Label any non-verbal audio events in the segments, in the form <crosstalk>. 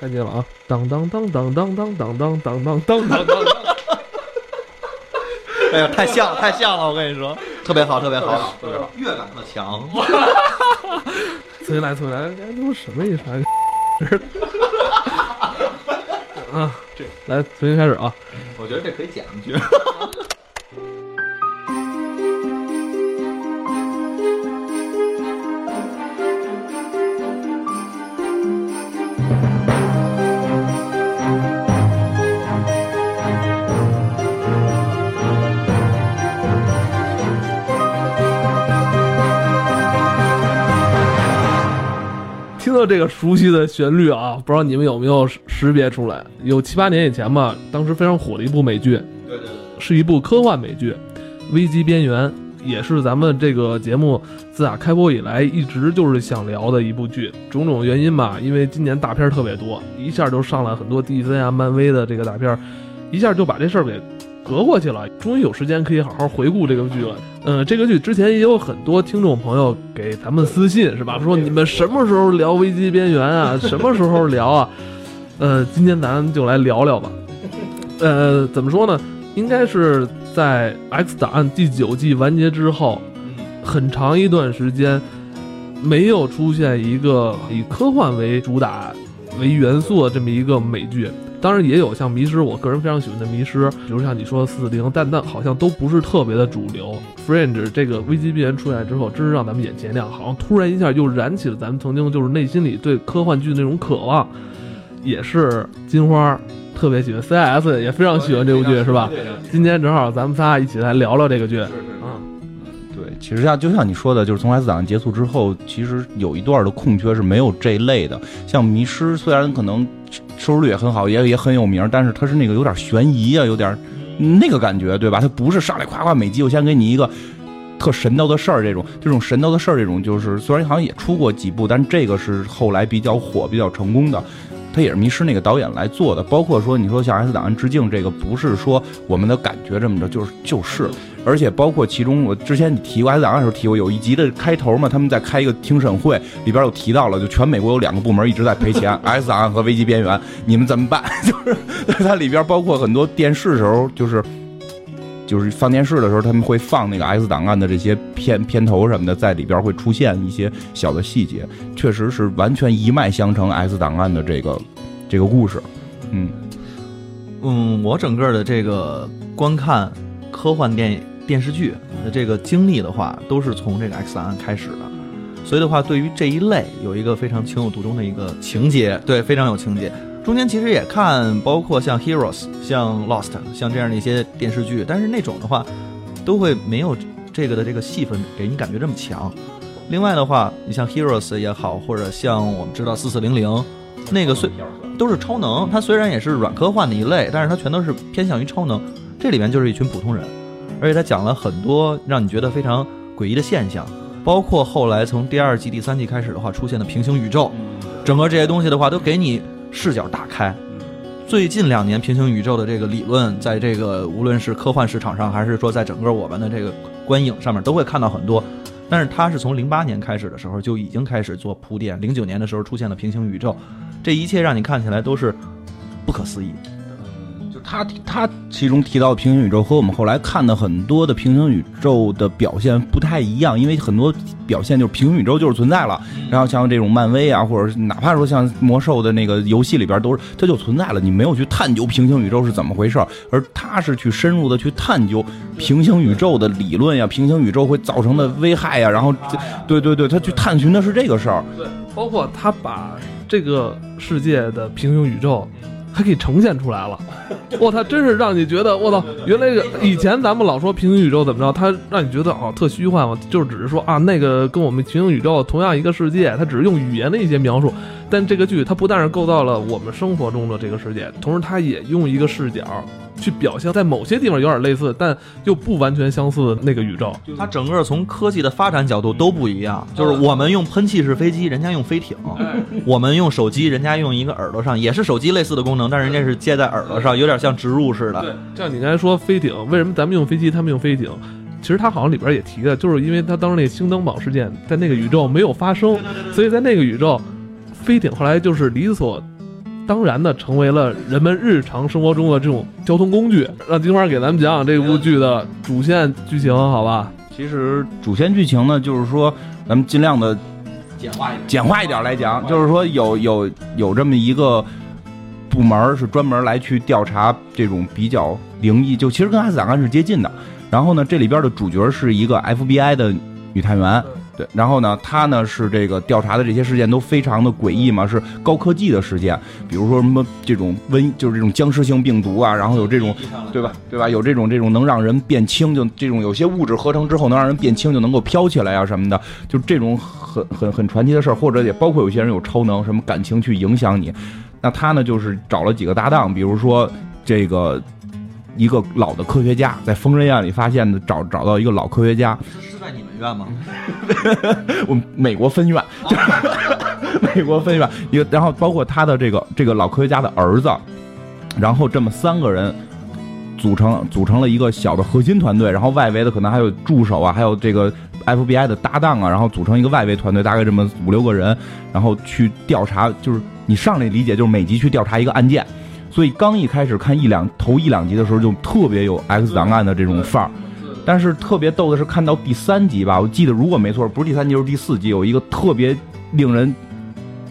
看见了啊！当当当当当当当当当当当当当。哎呀，太像了，太像了！我跟你说，特别好，特别好，特别好，乐感特强。重新来，重新来，这都什么意思啊？啊，这来重新开始啊！我觉得这可以剪进去。这个熟悉的旋律啊，不知道你们有没有识别出来？有七八年以前吧，当时非常火的一部美剧，对对对，是一部科幻美剧，《危机边缘》，也是咱们这个节目自打开播以来一直就是想聊的一部剧。种种原因吧，因为今年大片特别多，一下就上了很多 DC 啊、漫威的这个大片，一下就把这事儿给隔过去了。终于有时间可以好好回顾这个剧了。嗯，这个剧之前也有很多听众朋友给咱们私信，是吧？说你们什么时候聊《危机边缘》啊？什么时候聊啊？<laughs> 呃，今天咱就来聊聊吧。呃，怎么说呢？应该是在《X 档案》第九季完结之后，很长一段时间没有出现一个以科幻为主打为元素的这么一个美剧。当然也有像《迷失》，我个人非常喜欢的《迷失》，比如像你说的《四零》，但但好像都不是特别的主流。《Fringe》这个危机边缘出来之后，真是让咱们眼前亮，好像突然一下又燃起了咱们曾经就是内心里对科幻剧那种渴望。也是金花特别喜欢，CIS 也非常喜欢这部剧，是吧？今天正好咱们仨一起来聊聊这个剧。嗯，对，其实像就像你说的，就是从 S 档案结束之后，其实有一段的空缺是没有这一类的。像《迷失》，虽然可能收视率也很好，也也很有名，但是它是那个有点悬疑啊，有点那个感觉，对吧？它不是上来夸夸每集我先给你一个特神叨的事儿，这种这种神叨的事儿，这种就是虽然好像也出过几部，但这个是后来比较火、比较成功的。它也是迷失那个导演来做的，包括说你说向 S 档案致敬这个，不是说我们的感觉这么着，就是就是，而且包括其中我之前你提过 S 档案的时候提过，有一集的开头嘛，他们在开一个听审会，里边有提到了，就全美国有两个部门一直在赔钱，<laughs> S 档案和危机边缘，你们怎么办？<laughs> 就是它里边包括很多电视时候就是。就是放电视的时候，他们会放那个 S 档案的这些片片头什么的，在里边会出现一些小的细节，确实是完全一脉相承 S 档案的这个这个故事。嗯嗯，我整个的这个观看科幻电电视剧的这个经历的话，都是从这个 X 档案开始的，所以的话，对于这一类有一个非常情有独钟的一个情节，对，非常有情节。中间其实也看，包括像 Heroes、像 Lost、像这样的一些电视剧，但是那种的话，都会没有这个的这个戏份给你感觉这么强。另外的话，你像 Heroes 也好，或者像我们知道四四零零，那个虽都是超能，它虽然也是软科幻的一类，但是它全都是偏向于超能。这里面就是一群普通人，而且他讲了很多让你觉得非常诡异的现象，包括后来从第二季、第三季开始的话出现的平行宇宙，整个这些东西的话都给你视角打开。最近两年，平行宇宙的这个理论，在这个无论是科幻市场上，还是说在整个我们的这个观影上面，都会看到很多。但是它是从零八年开始的时候就已经开始做铺垫，零九年的时候出现了平行宇宙，这一切让你看起来都是不可思议。就他他其中提到的平行宇宙和我们后来看的很多的平行宇宙的表现不太一样，因为很多表现就是平行宇宙就是存在了，然后像这种漫威啊，或者哪怕说像魔兽的那个游戏里边都是它就存在了，你没有去探究平行宇宙是怎么回事，而他是去深入的去探究平行宇宙的理论呀，平行宇宙会造成的危害呀，然后对对对，他去探寻的是这个事儿，对，包括他把这个世界的平行宇宙。还给呈现出来了，我操，真是让你觉得我操，<laughs> 原来以前咱们老说平行宇宙怎么着，它让你觉得哦特虚幻嘛，就是只是说啊那个跟我们平行宇宙同样一个世界，它只是用语言的一些描述，但这个剧它不但是构造了我们生活中的这个世界，同时它也用一个视角去表现，在某些地方有点类似，但又不完全相似的那个宇宙。它整个从科技的发展角度都不一样，就是我们用喷气式飞机，人家用飞艇；我们用手机，人家用一个耳朵上，也是手机类似的功能，但是人家是接在耳朵上，有点像植入似的。对，像你刚才说飞艇，为什么咱们用飞机，他们用飞艇？其实他好像里边也提了，就是因为他当时那星登堡事件在那个宇宙没有发生，所以在那个宇宙，飞艇后来就是理所。当然的成为了人们日常生活中的这种交通工具。让金花给咱们讲讲这部剧的主线剧情，好吧？其实主线剧情呢，就是说咱们尽量的简化一点。简化一点来讲，就是说有有有这么一个部门是专门来去调查这种比较灵异，就其实跟 X 档案是接近的。然后呢，这里边的主角是一个 FBI 的女探员，对，然后呢，他呢是这个调查的这些事件都非常的诡异嘛，是高科技的事件，比如说什么这种瘟，就是这种僵尸性病毒啊，然后有这种对吧？对吧？有这种这种能让人变轻，就这种有些物质合成之后能让人变轻，就能够飘起来啊什么的，就这种很很很传奇的事儿，或者也包括有些人有超能，什么感情去影响你。那他呢就是找了几个搭档，比如说这个一个老的科学家，在疯人院里发现的，找找到一个老科学家，是是在你们院吗？<laughs> 我们美国分院，<laughs> 美国分院一个，然后包括他的这个这个老科学家的儿子，然后这么三个人组成组成了一个小的核心团队，然后外围的可能还有助手啊，还有这个 FBI 的搭档啊，然后组成一个外围团队，大概这么五六个人，然后去调查，就是你上来理解就是每集去调查一个案件，所以刚一开始看一两头一两集的时候就特别有 X 档案的这种范儿。但是特别逗的是，看到第三集吧，我记得如果没错，不是第三集就是第四集，有一个特别令人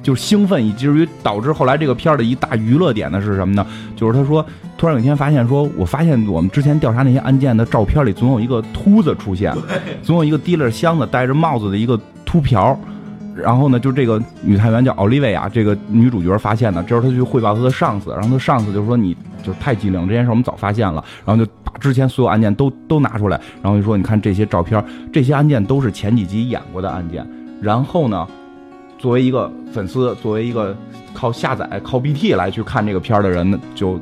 就是兴奋，以至于导致后来这个片儿的一大娱乐点的是什么呢？就是他说，突然有一天发现说，我发现我们之前调查那些案件的照片里，总有一个秃子出现，总有一个提了箱子、戴着帽子的一个秃瓢。然后呢，就这个女探员叫奥利维亚，这个女主角发现的，这时候她去汇报她的上司，然后她上司就说你就太机灵，这件事我们早发现了，然后就把之前所有案件都都拿出来，然后就说你看这些照片，这些案件都是前几集演过的案件。然后呢，作为一个粉丝，作为一个靠下载、靠 BT 来去看这个片儿的人呢，就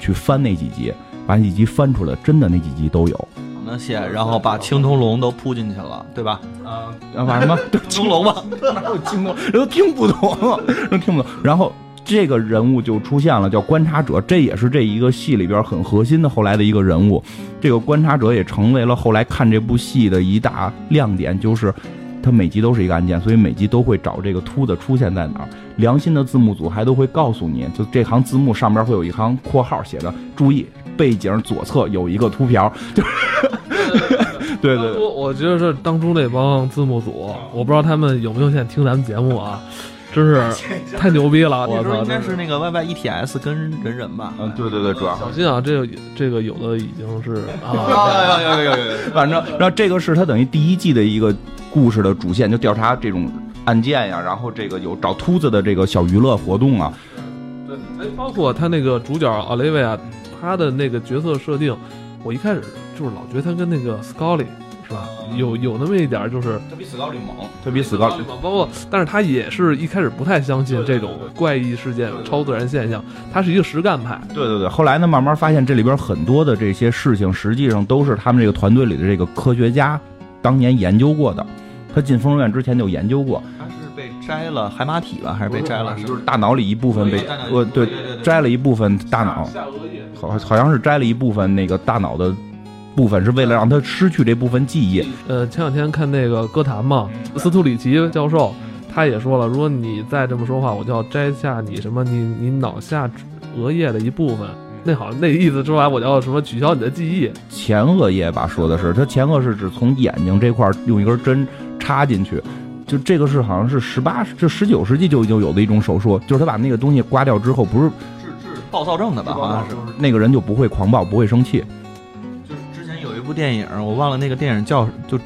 去翻那几集，把那几集翻出来，真的那几集都有。那些，然后把青铜龙都铺进去了，对吧？啊，把什么？对，青铜龙吧，哪有青铜？人都听不懂，人听不懂。然后这个人物就出现了，叫观察者，这也是这一个戏里边很核心的后来的一个人物。这个观察者也成为了后来看这部戏的一大亮点，就是他每集都是一个案件，所以每集都会找这个秃子出现在哪儿。良心的字幕组还都会告诉你，就这行字幕上边会有一行括号写的“注意，背景左侧有一个秃瓢”，就是。对对，<laughs> 我我觉得是当初那帮字幕组，我不知道他们有没有现在听咱们节目啊，真是 <laughs> 太牛逼了！我操，应该是那个 Y Y E T S 跟人人吧？嗯，对对对，主要小心啊，这个这个有的已经是啊，<laughs> 有有有有有，反正然后这个是他等于第一季的一个故事的主线，就调查这种案件呀，然后这个有找秃子的这个小娱乐活动啊，对，哎，包括他那个主角奥利维亚，他的那个角色设定，我一开始。就是老觉得他跟那个 Scully 是吧，有有那么一点就是他比 Scully 猛，他比 Scully 猛。包括，但是他也是一开始不太相信这种怪异事件、超自然现象，他是一个实干派。对对对，后来呢，慢慢发现这里边很多的这些事情，实际上都是他们这个团队里的这个科学家当年研究过的。他进疯人院之前就研究过。被摘了海马体吧，还是被摘了？就是大脑里一部分被呃对摘了一部分大脑，好好像是摘了一部分那个大脑的。部分是为了让他失去这部分记忆。呃，前两天看那个歌坛嘛，斯图里奇教授他也说了，如果你再这么说话，我就要摘下你什么，你你脑下额叶的一部分。那好那意思出来，我就要什么取消你的记忆。前额叶吧，说的是他前额是指从眼睛这块用一根针插进去，就这个是好像是十八就十九世纪就已经有的一种手术，就是他把那个东西刮掉之后，不是治治暴躁症的吧？好像是那个人就不会狂暴，不会生气。就是之前有一部电影我忘了那个电影叫就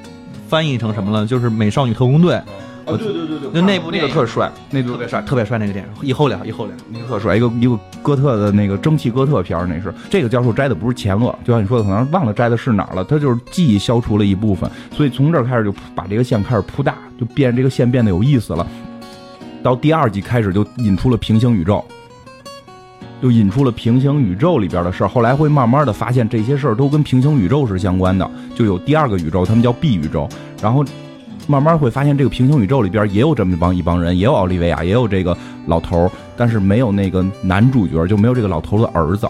翻译成什么了，就是《美少女特工队》。哦，对对对对，就那部那个特帅，那特别帅，特别帅那个电影。以后聊，以后聊。那个特帅，一个一个哥特的那个蒸汽哥特片儿，那是这个教授摘的不是前额，就像你说的，可能忘了摘的是哪儿了。他就是记忆消除了一部分，所以从这儿开始就把这个线开始铺大，就变这个线变得有意思了。到第二季开始就引出了平行宇宙。就引出了平行宇宙里边的事儿，后来会慢慢的发现这些事儿都跟平行宇宙是相关的，就有第二个宇宙，他们叫 B 宇宙，然后慢慢会发现这个平行宇宙里边也有这么一帮一帮人，也有奥利维亚，也有这个老头儿，但是没有那个男主角，就没有这个老头的儿子，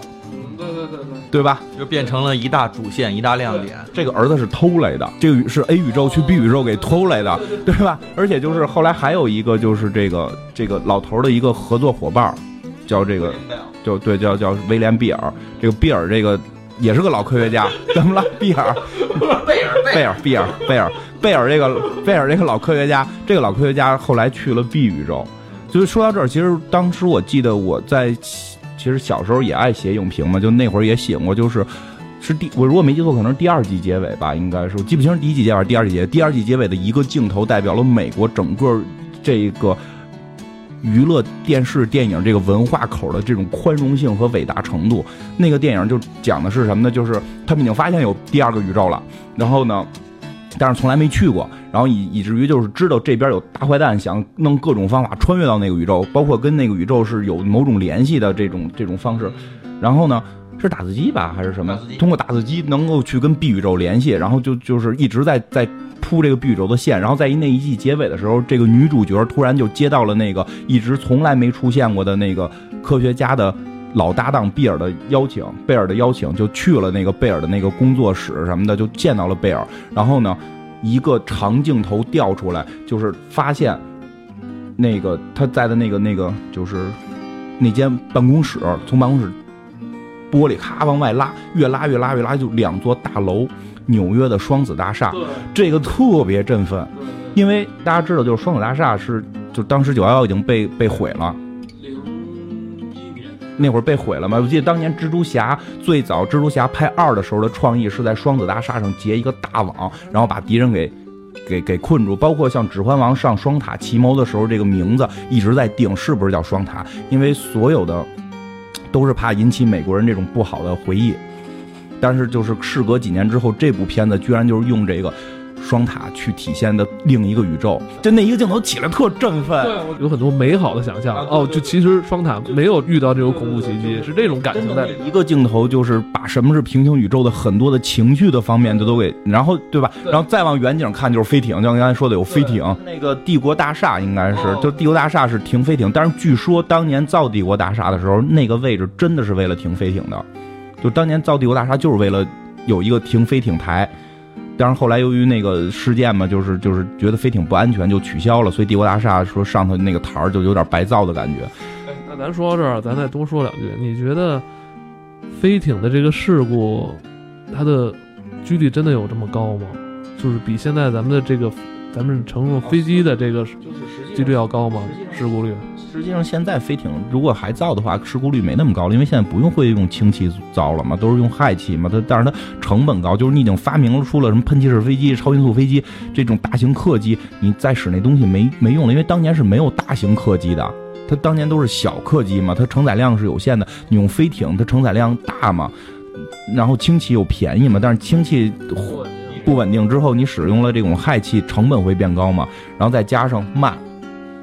对对对对，对吧？就变成了一大主线，一大亮点。这个儿子是偷来的，这个是 A 宇宙去 B 宇宙给偷来的，对吧？而且就是后来还有一个就是这个这个老头的一个合作伙伴。叫这个就对叫叫威廉比尔，这个比尔这个也是个老科学家，怎么了？比尔，<laughs> 贝尔贝尔，比尔，贝尔，贝尔这个贝尔这个老科学家，这个老科学家后来去了 B 宇宙。就是说到这儿，其实当时我记得我在其实小时候也爱写影评嘛，就那会儿也写过，就是是第我如果没记错，可能是第二季结尾吧，应该是我记不清是第一季结尾还是第二季结尾。第二季结尾的一个镜头代表了美国整个这个娱乐电视电影这个文化口的这种宽容性和伟大程度。那个电影就讲的是什么呢？就是他们已经发现有第二个宇宙了，然后呢，但是从来没去过，然后以以至于就是知道这边有大坏蛋想弄各种方法穿越到那个宇宙，包括跟那个宇宙是有某种联系的这种这种方式。然后呢，是打字机吧还是什么？通过打字机能够去跟 B 宇宙联系，然后就就是一直在在铺这个 B 宇宙的线。然后在那一季结尾的时候，这个女主角突然就接到了那个一直从来没出现过的那个科学家的。老搭档比尔的邀请，贝尔的邀请就去了那个贝尔的那个工作室什么的，就见到了贝尔。然后呢，一个长镜头调出来，就是发现那个他在的那个那个就是那间办公室，从办公室玻璃咔往外拉，越拉越拉越拉，就两座大楼，纽约的双子大厦，这个特别振奋，因为大家知道，就是双子大厦是就当时九幺幺已经被被毁了。那会儿被毁了嘛？我记得当年蜘蛛侠最早蜘蛛侠拍二的时候的创意是在双子大厦上结一个大网，然后把敌人给给给困住。包括像《指环王》上双塔奇谋的时候，这个名字一直在定是不是叫双塔，因为所有的都是怕引起美国人这种不好的回忆。但是就是事隔几年之后，这部片子居然就是用这个双塔去体现的另一个宇宙，就那一个镜头起来特振奋。对，有很多美好的想象。哦，就其实双塔没有遇到这种恐怖袭击，是这种感情在里面。一个镜头就是把什么是平行宇宙的很多的情绪的方面就都给，然后对吧？对然后再往远景看就是飞艇，就像刚才说的有飞艇，那个帝国大厦应该是，哦就帝国大厦是停飞艇，但是据说当年造帝国大厦的时候，那个位置真的是为了停飞艇的，就当年造帝国大厦就是为了有一个停飞艇台。但是后来由于那个事件嘛，就是就是觉得飞艇不安全，就取消了，所以帝国大厦说上头那个台儿就有点白造的感觉。哎那咱说到这儿，咱再多说两句。你觉得飞艇的这个事故，它的几率真的有这么高吗？就是比现在咱们的这个咱们乘坐飞机的这个几率要高吗？事故率？实际上，现在飞艇如果还造的话，事故率没那么高了，因为现在不用会用氢气造了嘛，都是用氦气嘛。它但是它成本高，就是你已经发明出了什么喷气式飞机、超音速飞机这种大型客机，你再使那东西没没用了，因为当年是没有大型客机的，它当年都是小客机嘛，它承载量是有限的。你用飞艇，它承载量大嘛，然后氢气又便宜嘛，但是氢气不稳定之后，你使用了这种氦气，成本会变高嘛，然后再加上慢。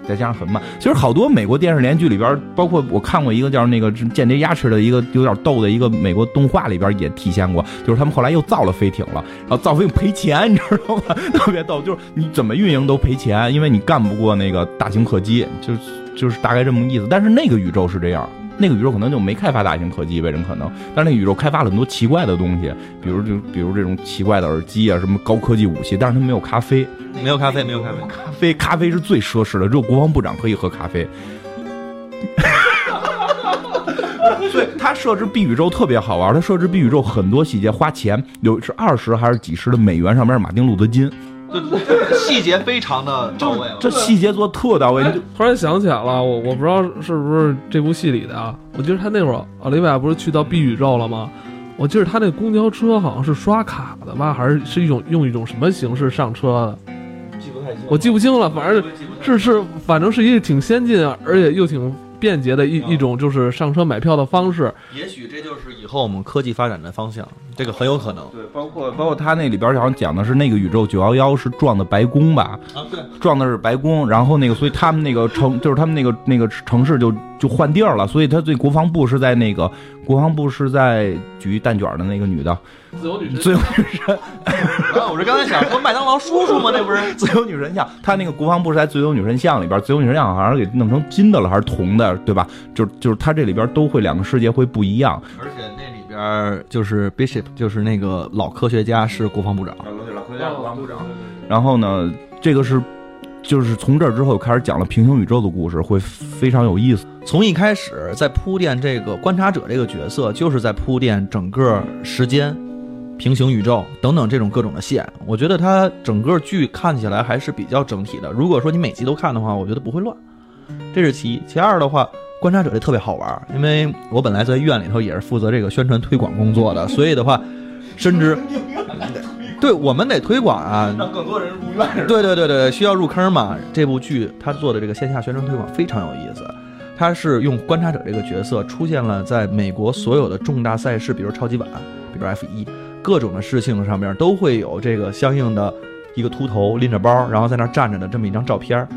再加上很慢，其实好多美国电视连续剧里边，包括我看过一个叫那个《间谍鸭翅》的一个有点逗的一个美国动画里边也体现过，就是他们后来又造了飞艇了，然后造飞艇赔钱，你知道吗？特别逗，就是你怎么运营都赔钱，因为你干不过那个大型客机，就是就是大概这么个意思。但是那个宇宙是这样，那个宇宙可能就没开发大型科技，为什么可能，但是那个宇宙开发了很多奇怪的东西，比如就比如这种奇怪的耳机啊，什么高科技武器，但是它没有咖啡，没有咖啡，没有咖啡。咖啡咖啡是最奢侈的，只有国防部长可以喝咖啡。<laughs> 所以它设置 B 宇宙特别好玩，他设置 B 宇宙很多细节花钱，有是二十还是几十的美元，上面是马丁路德金，细节非常的到位。这细节做得特到位。你就突然想起来了，我我不知道是不是这部戏里的啊？我记得他那会儿奥利维亚不是去到 B 宇宙了吗？我记得他那公交车好像是刷卡的吧，还是是一种用一种什么形式上车的？记不太清我记不清了，反正是是，反正是一个挺先进，而且又挺便捷的一一种就是上车买票的方式。也许这就是以后我们科技发展的方向，这个很有可能。对，包括包括他那里边好像讲的是那个宇宙九幺幺是撞的白宫吧，啊，对，撞的是白宫，然后那个，所以他们那个城就是他们那个那个城市就就换地儿了，所以他对国防部是在那个国防部是在举蛋卷的那个女的，自由女神自由女神，<laughs> 啊，我这刚才想说麦当劳叔叔吗？那不是？自由女神像，他那个国防部是在自由女神像里边，自由女神像好像给弄成金的了，还是铜的，对吧？就就是他这里边都会两个世界会不一样。而且那里边儿就是 Bishop，就是那个老科学家是国防部长。老科学家国防部长。然后呢，这个是就是从这儿之后开始讲了平行宇宙的故事，会非常有意思。从一开始在铺垫这个观察者这个角色，就是在铺垫整个时间、平行宇宙等等这种各种的线。我觉得它整个剧看起来还是比较整体的。如果说你每集都看的话，我觉得不会乱。这是其一，其二的话，观察者这特别好玩，因为我本来在院里头也是负责这个宣传推广工作的，所以的话，深知对我们得推广啊，让更多人入院。对对对对，需要入坑嘛。这部剧他做的这个线下宣传推广非常有意思，他是用观察者这个角色出现了在美国所有的重大赛事，比如超级碗，比如 F 一，各种的事情上面都会有这个相应的一个秃头拎着包，然后在那儿站着的这么一张照片，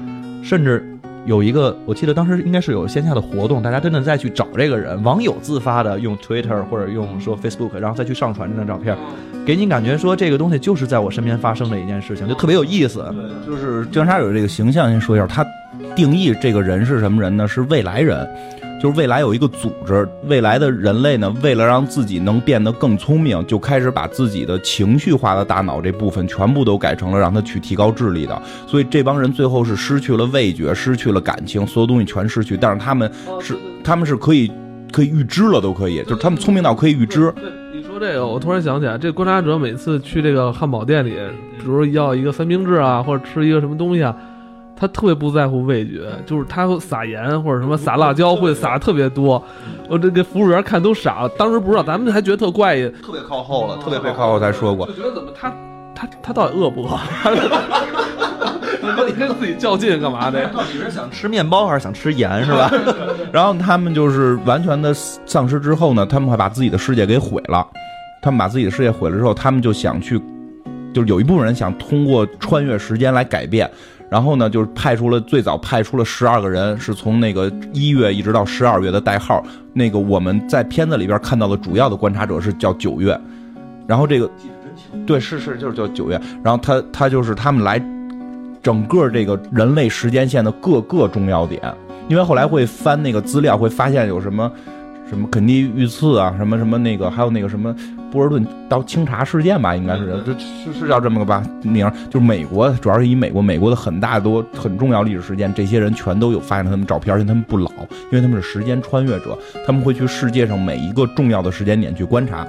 甚至有一个，我记得当时应该是有线下的活动，大家真的再去找这个人，网友自发的用 Twitter 或者用说 Facebook，然后再去上传这张照片，给你感觉说这个东西就是在我身边发生的一件事情，就特别有意思。对就是观察者这个形象，您说一下，他定义这个人是什么人呢？是未来人，就是未来有一个组织，未来的人类呢，为了让自己能变得更聪明，就开始把自己的情绪化的大脑这部分全部都改成了让他去提高智力的。所以这帮人最后是失去了味觉，失去了感情，所有东西全失去。但是他们是他们是可以可以预知了，都可以，就是他们聪明到可以预知。对，你说这个，我突然想起来，这观察者每次去这个汉堡店里，比如要一个三明治啊，或者吃一个什么东西啊，他特别不在乎味觉，就是他撒盐或者什么撒辣椒会撒特别多，我这给服务员看都傻了。当时不知道，咱们还觉得特怪异，特别靠后了，特别背靠后才说过就，觉得怎么他他他到底饿不饿？<laughs> 你跟自己较劲干嘛的？到底是想吃面包还是想吃盐是吧？<laughs> 然后他们就是完全的丧失之后呢，他们会把自己的世界给毁了。他们把自己的世界毁了之后，他们就想去，就是有一部分人想通过穿越时间来改变。然后呢，就是派出了最早派出了十二个人，是从那个一月一直到十二月的代号。那个我们在片子里边看到的主要的观察者是叫九月，然后这个对是是就是叫九月，然后他他就是他们来整个这个人类时间线的各个重要点，因为后来会翻那个资料，会发现有什么什么肯尼遇刺啊，什么什么那个，还有那个什么波尔顿到清查事件吧，应该是这是是叫这么个吧名儿，就是美国，主要是以美国美国的很大多很重要历史事件，这些人全都有发现他们照片，而且他们不老，因为他们是时间穿越者，他们会去世界上每一个重要的时间点去观察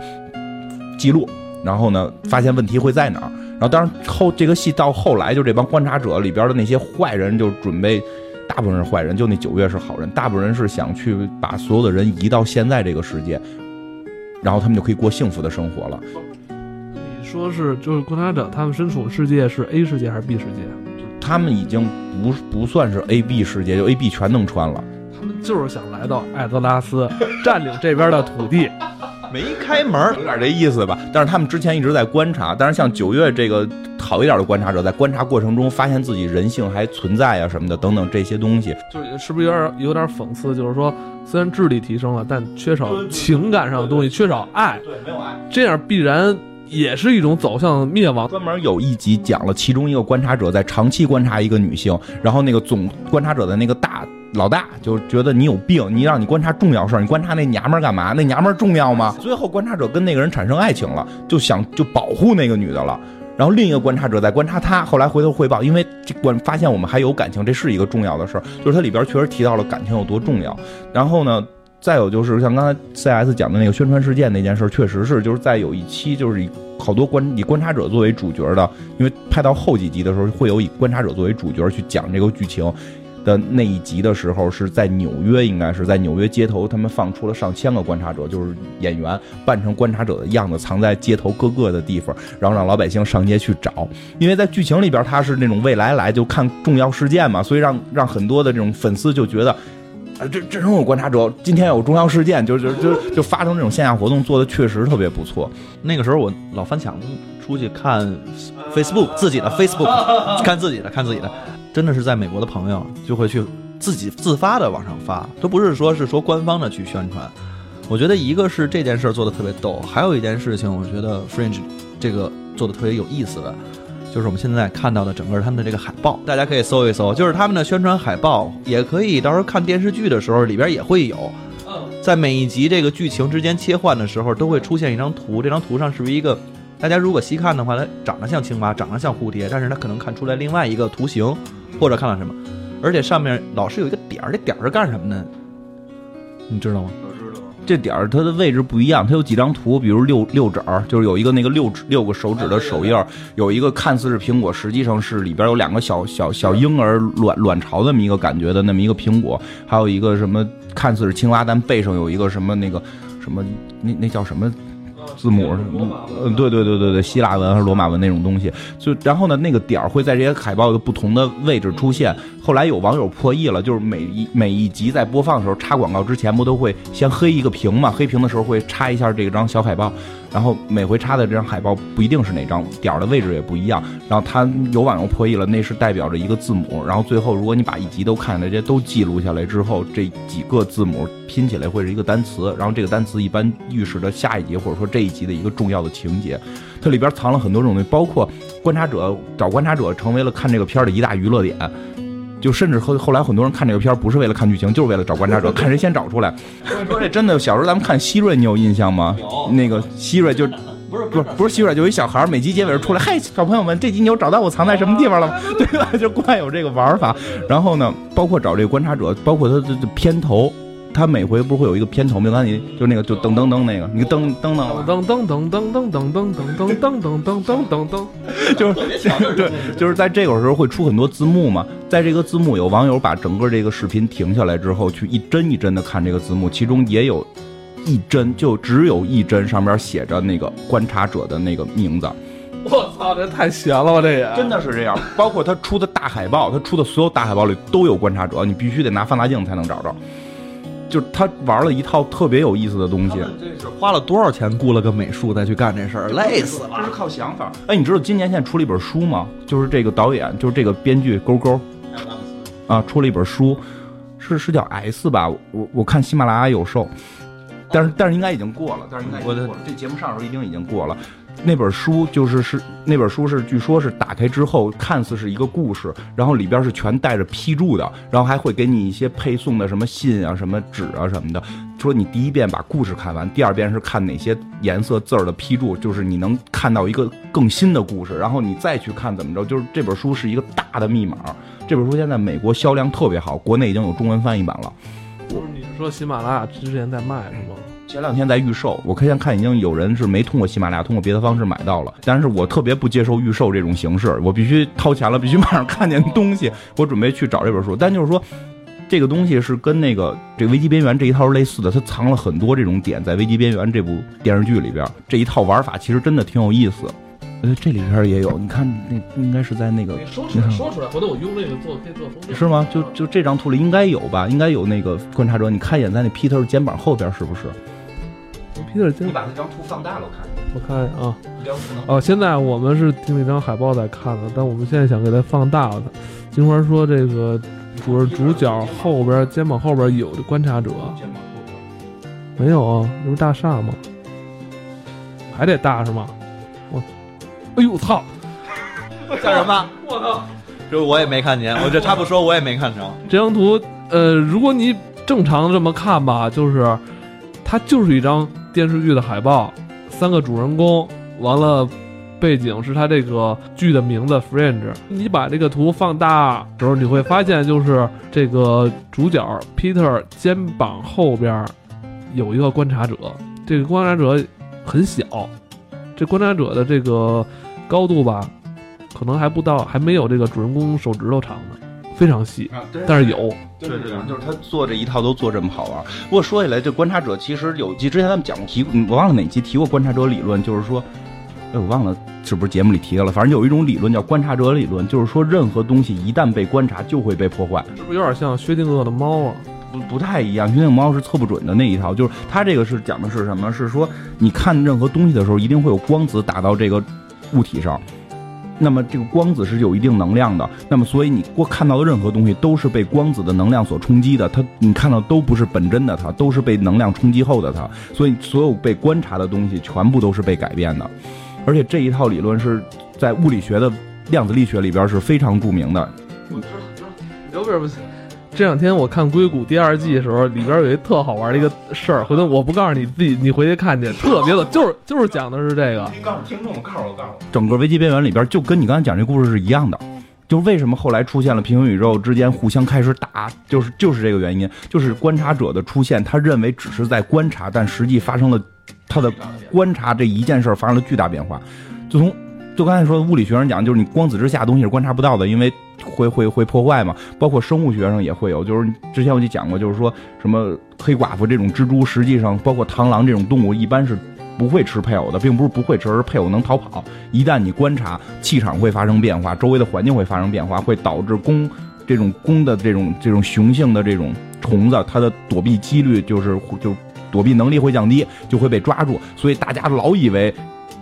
记录，然后呢，发现问题会在哪儿。然后，当然后这个戏到后来，就这帮观察者里边的那些坏人，就准备，大部分是坏人，就那九月是好人，大部分人是想去把所有的人移到现在这个世界，然后他们就可以过幸福的生活了。你说是就是观察者他们身处的世界是 A 世界还是 B 世界？他们已经不不算是 A B 世界，就 A B 全能穿了。他们就是想来到艾泽拉斯，<laughs> 占领这边的土地。没开门儿有点这意思吧。但是他们之前一直在观察，但是像九月这个好一点的观察者，在观察过程中发现自己人性还存在啊、什么的等等这些东西，就是是不是有点有点讽刺？就是说，虽然智力提升了，但缺少情感上的东西，缺少爱，对，没有爱。这样必然也是一种走向灭亡。专门有一集讲了其中一个观察者在长期观察一个女性，然后那个总观察者的那个大老大就觉得你有病，你让你观察重要事儿，你观察那娘们儿干嘛？那娘们儿重要吗？最后观察者跟那个人产生爱情了，就想就保护那个女的了。然后另一个观察者在观察他，后来回头汇报，因为这观发现我们还有感情，这是一个重要的事儿，就是它里边确实提到了感情有多重要。然后呢，再有就是像刚才 CS 讲的那个宣传事件那件事儿，确实是就是在有一期就是以好多观以观察者作为主角的，因为拍到后几集的时候会有以观察者作为主角去讲这个剧情。的那一集的时候，是在纽约，应该是在纽约街头，他们放出了上千个观察者，就是演员扮成观察者的样子，藏在街头各个的地方，然后让老百姓上街去找。因为在剧情里边，他是那种未来来就看重要事件嘛，所以让让很多的这种粉丝就觉得。啊，这这种有观察者，今天有重要事件，就就就就发生这种线下活动，做的确实特别不错。那个时候我老翻墙出去看 Facebook 自己的 Facebook，看自己的看自己的，真的是在美国的朋友就会去自己自发的往上发，都不是说是说官方的去宣传。我觉得一个是这件事儿做的特别逗，还有一件事情我觉得 Fringe 这个做的特别有意思的，就是我们现在看到的整个他们的这个海报，大家可以搜一搜，就是他们的宣传海报，也可以到时候看电视剧的时候里边也会有。在每一集这个剧情之间切换的时候，都会出现一张图，这张图上是不是一个，大家如果细看的话，它长得像青蛙，长得像蝴蝶，但是它可能看出来另外一个图形，或者看到什么，而且上面老是有一个点儿，这点儿是干什么呢？你知道吗？这点儿它的位置不一样，它有几张图，比如六六指儿，就是有一个那个六指六个手指的手印儿，有一个看似是苹果，实际上是里边有两个小小小婴儿卵卵巢那么一个感觉的那么一个苹果，还有一个什么看似是青蛙，但背上有一个什么那个什么那那叫什么字母什么嗯，对对对对对，希腊文还是罗马文那种东西。就然后呢，那个点儿会在这些海报的不同的位置出现。后来有网友破译了，就是每一每一集在播放的时候插广告之前，不都会先黑一个屏嘛？黑屏的时候会插一下这张小海报，然后每回插的这张海报不一定是哪张，点儿的位置也不一样。然后它有网友破译了，那是代表着一个字母。然后最后如果你把一集都看下来，这些都记录下来之后，这几个字母拼起来会是一个单词。然后这个单词一般预示着下一集或者说这一集的一个重要的情节。它里边藏了很多种东西，包括观察者找观察者成为了看这个片儿的一大娱乐点。就甚至后后来很多人看这个片儿不是为了看剧情，就是为了找观察者，<laughs> 看谁先找出来。说这真的，小时候咱们看希瑞，你有印象吗？有那个希瑞就不是不是不是希瑞，就一小孩儿，每集结尾出来，嘿，小朋友们，这集你有找到我藏在什么地方了吗？<laughs> 对吧？就怪有这个玩法。然后呢，包括找这个观察者，包括他的片头，他每回不是会有一个片头吗？刚才你就那个就噔噔噔那个，你噔噔噔噔噔噔噔噔噔噔噔噔噔噔噔噔噔噔，就是对，就是在这个时候会出很多字幕嘛，在这个字幕有网友把整个这个视频停下来之后，去一帧一帧的看这个字幕，其中也有一帧，就只有一帧上面写着那个观察者的那个名字，我操，这太闲了吧，这也真的是这样。包括他出的大海报，他出的所有大海报里都有观察者，你必须得拿放大镜才能找着。就是他玩了一套特别有意思的东西，这是花了多少钱雇了个美术再去干这事儿，累死了这是靠想法。哎，你知道今年现在出了一本书吗？就是这个导演，就是这个编剧勾勾啊，出了一本书，是是叫 S 吧？我我看喜马拉雅有售，但是但是应该已经过了，但是应该已经过了。这节目上的时候一定已经过了。那本书就是是那本书是据说是打开之后看似是一个故事，然后里边是全带着批注的，然后还会给你一些配送的什么信啊、什么纸啊什么的。说你第一遍把故事看完，第二遍是看哪些颜色字儿的批注，就是你能看到一个更新的故事，然后你再去看怎么着。就是这本书是一个大的密码。这本书现在美国销量特别好，国内已经有中文翻译版了。不是你是说喜马拉雅之前在卖是吗？前两天在预售，我现在看已经有人是没通过喜马拉雅，通过别的方式买到了。但是我特别不接受预售这种形式，我必须掏钱了，必须马上看见东西。<laughs> 我准备去找这本书，但就是说，这个东西是跟那个这《危机边缘》这一套是类似的，它藏了很多这种点在《危机边缘》这部电视剧里边。这一套玩法其实真的挺有意思。呃，这里边也有，你看那应该是在那个说出来，说出来，回头我用那个做可以做封面。是吗？就就这张图里应该有吧？应该有那个观察者，你看一眼在那 Peter 肩膀后边是不是？你把那张图放大了，我看一下。我看一眼啊。一张图能哦，现在我们是听那张海报在看的，但我们现在想给它放大了。金花说这个主主角后边肩膀后边有观察者，肩膀后边。没有啊？那不是大厦吗？还得大是吗？我，哎呦我操！<laughs> 干什么？我操！这我也没看见，我这他不说我也没看着。这张图，呃，如果你正常这么看吧，就是它就是一张电视剧的海报，三个主人公，完了背景是它这个剧的名字《Fringe》。你把这个图放大时候，你会发现就是这个主角 Peter 肩膀后边有一个观察者，这个观察者很小，这观察者的这个高度吧，可能还不到，还没有这个主人公手指头长呢，非常细，啊，对但是有。对对对，就是他做这一套都做这么好玩。不过说起来，这观察者其实有集之前咱们讲过提我忘了哪集提过观察者理论，就是说，哎，我忘了是不是节目里提到了。反正有一种理论叫观察者理论，就是说任何东西一旦被观察就会被破坏。是不是有点像薛定谔的猫啊？不不太一样，因为猫是测不准的那一套，就是它这个是讲的是什么？是说你看任何东西的时候，一定会有光子打到这个物体上，那么这个光子是有一定能量的，那么所以你过看到的任何东西都是被光子的能量所冲击的，它你看到都不是本真的它，都是被能量冲击后的它，所以所有被观察的东西全部都是被改变的，而且这一套理论是在物理学的量子力学里边是非常著名的，有不是？这两天我看《硅谷》第二季的时候，里边有一特好玩的一个事儿，回头我不告诉你自己，你回去看去，特别的，<laughs> 就是就是讲的是这个。你告诉听众，告诉我，告诉我，整个危机边缘里边就跟你刚才讲这故事是一样的，就是为什么后来出现了平行宇宙之间互相开始打，就是就是这个原因，就是观察者的出现，他认为只是在观察，但实际发生了他的观察这一件事儿发生了巨大变化。就从就刚才说物理学上讲，就是你光子之下东西是观察不到的，因为会会会破坏嘛。包括生物学上也会有，就是之前我就讲过，就是说什么黑寡妇这种蜘蛛，实际上包括螳螂这种动物，一般是。不会吃配偶的，并不是不会吃，而是配偶能逃跑。一旦你观察，气场会发生变化，周围的环境会发生变化，会导致公这种公的这种这种雄性的这种虫子，它的躲避几率就是就躲避能力会降低，就会被抓住。所以大家老以为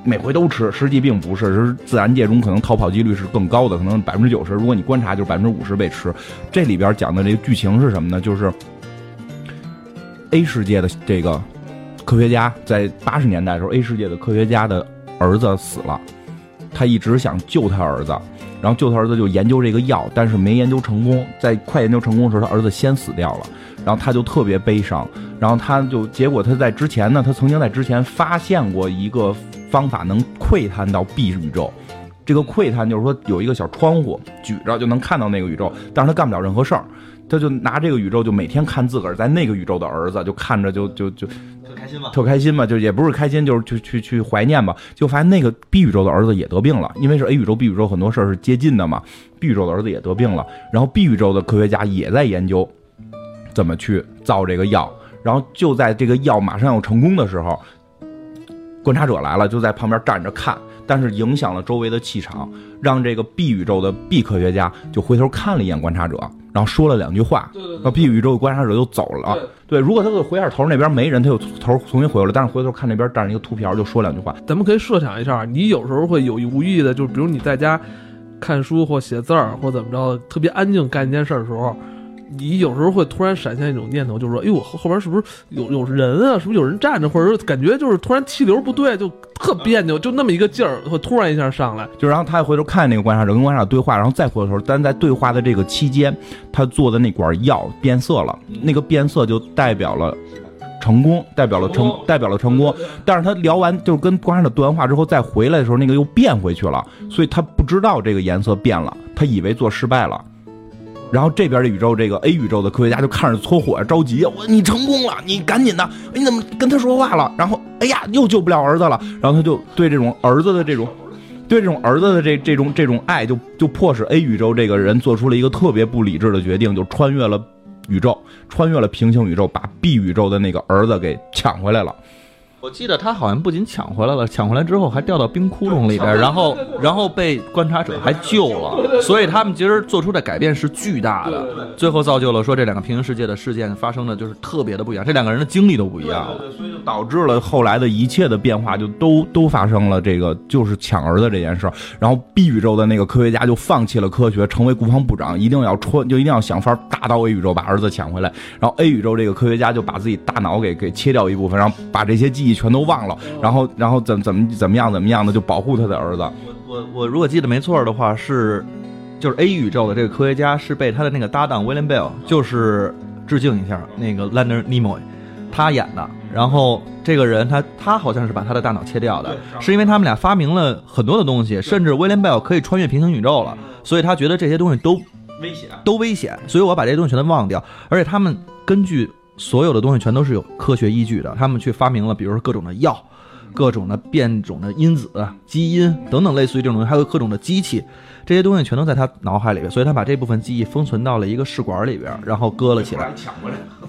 每回都吃，实际并不是，是自然界中可能逃跑几率是更高的，可能百分之九十。如果你观察，就是百分之五十被吃。这里边讲的这个剧情是什么呢？就是 A 世界的这个。科学家在八十年代的时候，A 世界的科学家的儿子死了，他一直想救他儿子，然后救他儿子就研究这个药，但是没研究成功。在快研究成功的时候，他儿子先死掉了，然后他就特别悲伤。然后他就结果他在之前呢，他曾经在之前发现过一个方法，能窥探到 B 宇宙。这个窥探就是说有一个小窗户，举着就能看到那个宇宙，但是他干不了任何事儿，他就拿这个宇宙就每天看自个儿在那个宇宙的儿子，就看着就就就。特开心嘛，特开心嘛就也不是开心，就是去去去怀念吧。就发现那个 B 宇宙的儿子也得病了，因为是 A 宇宙 B 宇宙很多事儿是接近的嘛。B 宇宙的儿子也得病了，然后 B 宇宙的科学家也在研究怎么去造这个药。然后就在这个药马上要成功的时候，观察者来了，就在旁边站着看，但是影响了周围的气场，让这个 B 宇宙的 B 科学家就回头看了一眼观察者。然后说了两句话，然后 B 宇宙观察者就走了。对，如果他回下头那边没人，他又头重新回来了。但是回头看那边站着一个秃瓢，就说两句话。咱们可以设想一下，你有时候会有意无意的，就是比如你在家看书或写字儿或怎么着，特别安静干一件事的时候。你有时候会突然闪现一种念头，就是说，哎呦，后后边是不是有有人啊？是不是有人站着？或者说感觉就是突然气流不对，就特别扭，就那么一个劲儿，会突然一下上来。就然后他回头看那个观察者，跟观察者对话，然后再回头，但在对话的这个期间，他做的那管药变色了，那个变色就代表了成功，代表了成，代表了成功。但是他聊完，就是跟观察者对完话之后，再回来的时候，那个又变回去了，所以他不知道这个颜色变了，他以为做失败了。然后这边的宇宙，这个 A 宇宙的科学家就看着搓火着急，我你成功了，你赶紧的，你怎么跟他说话了？然后哎呀，又救不了儿子了。然后他就对这种儿子的这种，对这种儿子的这这种这种爱，就就迫使 A 宇宙这个人做出了一个特别不理智的决定，就穿越了宇宙，穿越了平行宇宙，把 B 宇宙的那个儿子给抢回来了。我记得他好像不仅抢回来了，抢回来之后还掉到冰窟窿里边，然后然后被观察者还救了，所以他们其实做出的改变是巨大的，最后造就了说这两个平行世界的事件发生的就是特别的不一样，这两个人的经历都不一样了，所以就。导致了后来的一切的变化就都都发生了，这个就是抢儿子这件事儿，然后 B 宇宙的那个科学家就放弃了科学，成为国防部长，一定要穿就一定要想法打到 A 宇宙把儿子抢回来，然后 A 宇宙这个科学家就把自己大脑给给切掉一部分，然后把这些记忆。全都忘了，然后，然后怎怎么怎么样怎么样的就保护他的儿子。我我我如果记得没错的话，是就是 A 宇宙的这个科学家是被他的那个搭档 William Bell，就是致敬一下那个 l e n d e r Nimoy，他演的。然后这个人他他好像是把他的大脑切掉的，是因为他们俩发明了很多的东西，甚至 William Bell 可以穿越平行宇宙了，所以他觉得这些东西都危险，都危险，所以我把这些东西全都忘掉。而且他们根据。所有的东西全都是有科学依据的，他们去发明了，比如说各种的药，各种的变种的因子、基因等等，类似于这种东西，还有各种的机器，这些东西全都在他脑海里边，所以他把这部分记忆封存到了一个试管里边，然后搁了起来。